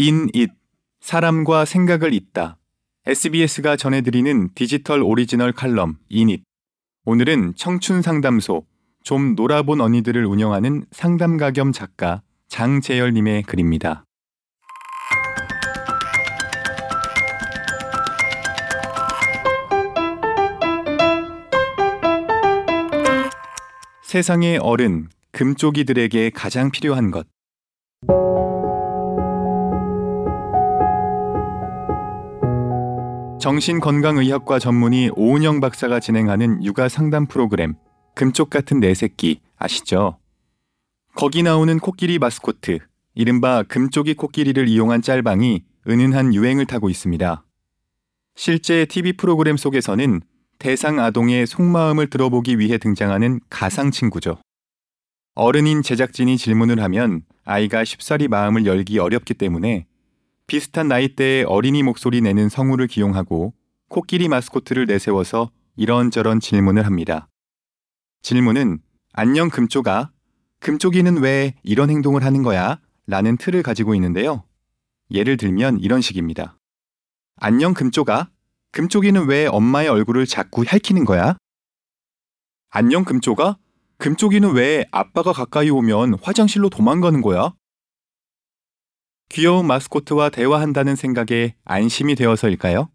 인잇 사람과 생각을 잇다. SBS가 전해드리는 디지털 오리지널 칼럼 인잇. 오늘은 청춘 상담소 좀 놀아본 언니들을 운영하는 상담가 겸 작가 장재열님의 글입니다. 세상의 어른, 금쪽이들에게 가장 필요한 것. 정신건강의학과 전문의 오은영 박사가 진행하는 육아 상담 프로그램 금쪽 같은 내 새끼 아시죠? 거기 나오는 코끼리 마스코트, 이른바 금쪽이 코끼리를 이용한 짤방이 은은한 유행을 타고 있습니다. 실제 TV 프로그램 속에서는 대상 아동의 속마음을 들어보기 위해 등장하는 가상 친구죠. 어른인 제작진이 질문을 하면 아이가 쉽사리 마음을 열기 어렵기 때문에 비슷한 나이대의 어린이 목소리 내는 성우를 기용하고 코끼리 마스코트를 내세워서 이런저런 질문을 합니다. 질문은 안녕 금쪽아. 금쪽이는 왜 이런 행동을 하는 거야? 라는 틀을 가지고 있는데요. 예를 들면 이런 식입니다. 안녕 금쪽아. 금쪽이는 왜 엄마의 얼굴을 자꾸 핥히는 거야? 안녕 금쪽아. 금쪽이는 왜 아빠가 가까이 오면 화장실로 도망가는 거야? 귀여운 마스코트와 대화한다는 생각에 안심이 되어서일까요?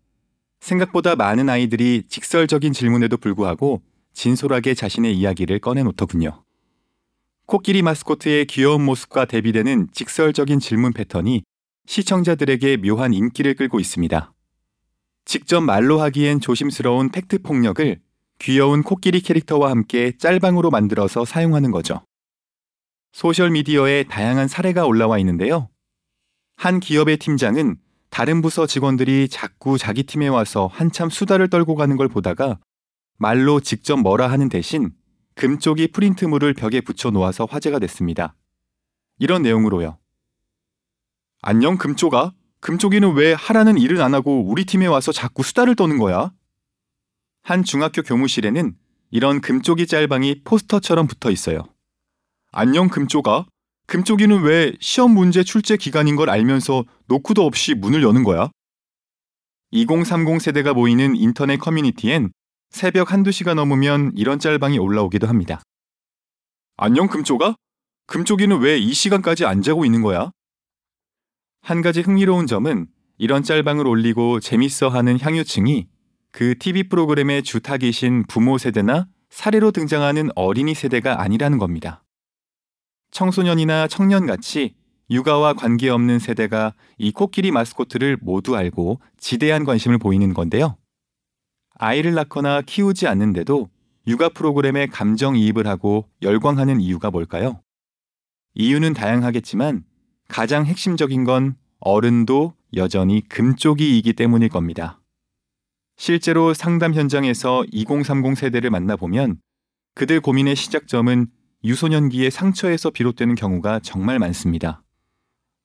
생각보다 많은 아이들이 직설적인 질문에도 불구하고 진솔하게 자신의 이야기를 꺼내놓더군요. 코끼리 마스코트의 귀여운 모습과 대비되는 직설적인 질문 패턴이 시청자들에게 묘한 인기를 끌고 있습니다. 직접 말로 하기엔 조심스러운 팩트 폭력을 귀여운 코끼리 캐릭터와 함께 짤방으로 만들어서 사용하는 거죠. 소셜미디어에 다양한 사례가 올라와 있는데요. 한 기업의 팀장은 다른 부서 직원들이 자꾸 자기 팀에 와서 한참 수다를 떨고 가는 걸 보다가 말로 직접 뭐라 하는 대신 금쪽이 프린트물을 벽에 붙여 놓아서 화제가 됐습니다. 이런 내용으로요. 안녕 금쪽아. 금쪽이는 왜 하라는 일은 안 하고 우리 팀에 와서 자꾸 수다를 떠는 거야? 한 중학교 교무실에는 이런 금쪽이 짤방이 포스터처럼 붙어 있어요. 안녕 금쪽아. 금쪽이는 왜 시험 문제 출제 기간인 걸 알면서 노크도 없이 문을 여는 거야? 2030 세대가 모이는 인터넷 커뮤니티엔 새벽 한두 시가 넘으면 이런 짤방이 올라오기도 합니다. 안녕 금쪽아? 금쪽이는 왜 이 시간까지 안 자고 있는 거야? 한 가지 흥미로운 점은 이런 짤방을 올리고 재밌어 하는 향유층이 그 TV 프로그램의 주탁이신 부모 세대나 사례로 등장하는 어린이 세대가 아니라는 겁니다. 청소년이나 청년같이 육아와 관계없는 세대가 이 코끼리 마스코트를 모두 알고 지대한 관심을 보이는 건데요. 아이를 낳거나 키우지 않는데도 육아 프로그램에 감정이입을 하고 열광하는 이유가 뭘까요? 이유는 다양하겠지만 가장 핵심적인 건 어른도 여전히 금쪽이이기 때문일 겁니다. 실제로 상담 현장에서 2030 세대를 만나보면 그들 고민의 시작점은 유소년기의 상처에서 비롯되는 경우가 정말 많습니다.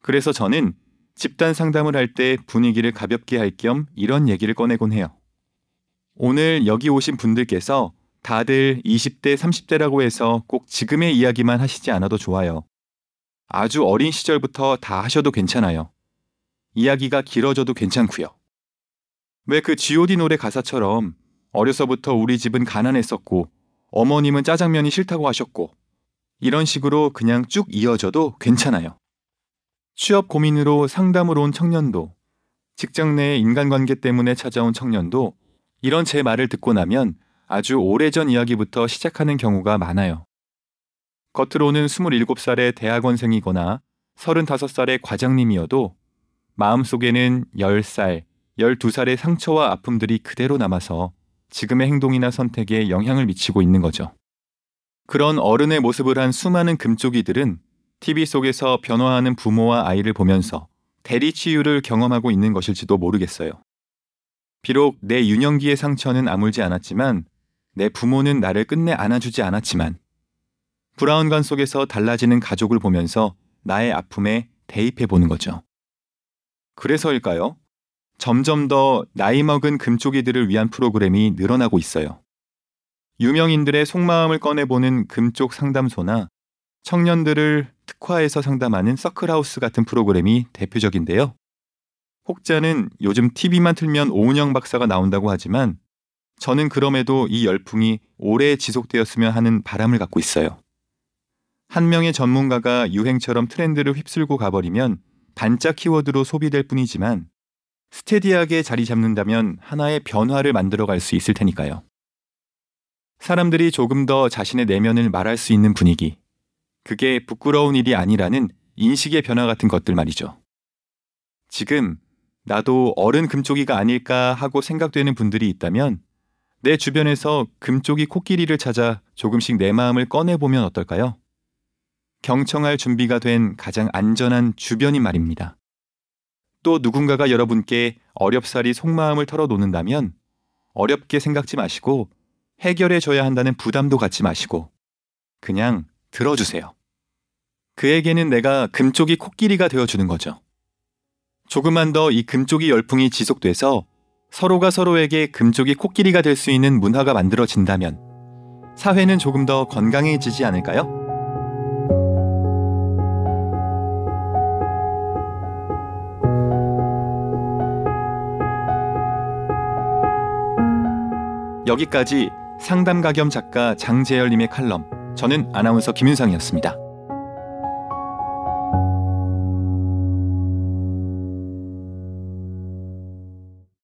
그래서 저는 집단 상담을 할 때 분위기를 가볍게 할 겸 이런 얘기를 꺼내곤 해요. 오늘 여기 오신 분들께서 다들 20대, 30대라고 해서 꼭 지금의 이야기만 하시지 않아도 좋아요. 아주 어린 시절부터 다 하셔도 괜찮아요. 이야기가 길어져도 괜찮고요. 왜 그 G.O.D 노래 가사처럼 어려서부터 우리 집은 가난했었고 어머님은 짜장면이 싫다고 하셨고 이런 식으로 그냥 쭉 이어져도 괜찮아요. 취업 고민으로 상담을 온 청년도, 직장 내 인간관계 때문에 찾아온 청년도 이런 제 말을 듣고 나면 아주 오래전 이야기부터 시작하는 경우가 많아요. 겉으로는 27살의 대학원생이거나 35살의 과장님이어도 마음속에는 10살, 12살의 상처와 아픔들이 그대로 남아서 지금의 행동이나 선택에 영향을 미치고 있는 거죠. 그런 어른의 모습을 한 수많은 금쪽이들은 TV 속에서 변화하는 부모와 아이를 보면서 대리 치유를 경험하고 있는 것일지도 모르겠어요. 비록 내 유년기의 상처는 아물지 않았지만 내 부모는 나를 끝내 안아주지 않았지만 브라운관 속에서 달라지는 가족을 보면서 나의 아픔에 대입해 보는 거죠. 그래서일까요? 점점 더 나이 먹은 금쪽이들을 위한 프로그램이 늘어나고 있어요. 유명인들의 속마음을 꺼내보는 금쪽 상담소나 청년들을 특화해서 상담하는 서클하우스 같은 프로그램이 대표적인데요. 혹자는 요즘 TV만 틀면 오은영 박사가 나온다고 하지만 저는 그럼에도 이 열풍이 오래 지속되었으면 하는 바람을 갖고 있어요. 한 명의 전문가가 유행처럼 트렌드를 휩쓸고 가버리면 반짝 키워드로 소비될 뿐이지만 스테디하게 자리 잡는다면 하나의 변화를 만들어갈 수 있을 테니까요. 사람들이 조금 더 자신의 내면을 말할 수 있는 분위기. 그게 부끄러운 일이 아니라는 인식의 변화 같은 것들 말이죠. 지금 나도 어른 금쪽이가 아닐까 하고 생각되는 분들이 있다면 내 주변에서 금쪽이 코끼리를 찾아 조금씩 내 마음을 꺼내보면 어떨까요? 경청할 준비가 된 가장 안전한 주변인 말입니다. 또 누군가가 여러분께 어렵사리 속마음을 털어놓는다면 어렵게 생각지 마시고 해결해 줘야 한다는 부담도 갖지 마시고 그냥 들어주세요. 그에게는 내가 금쪽이 코끼리가 되어주는 거죠. 조금만 더 이 금쪽이 열풍이 지속돼서 서로가 서로에게 금쪽이 코끼리가 될 수 있는 문화가 만들어진다면 사회는 조금 더 건강해지지 않을까요? 여기까지 상담가 겸 작가 장재열님의 칼럼, 저는 아나운서 김윤상이었습니다.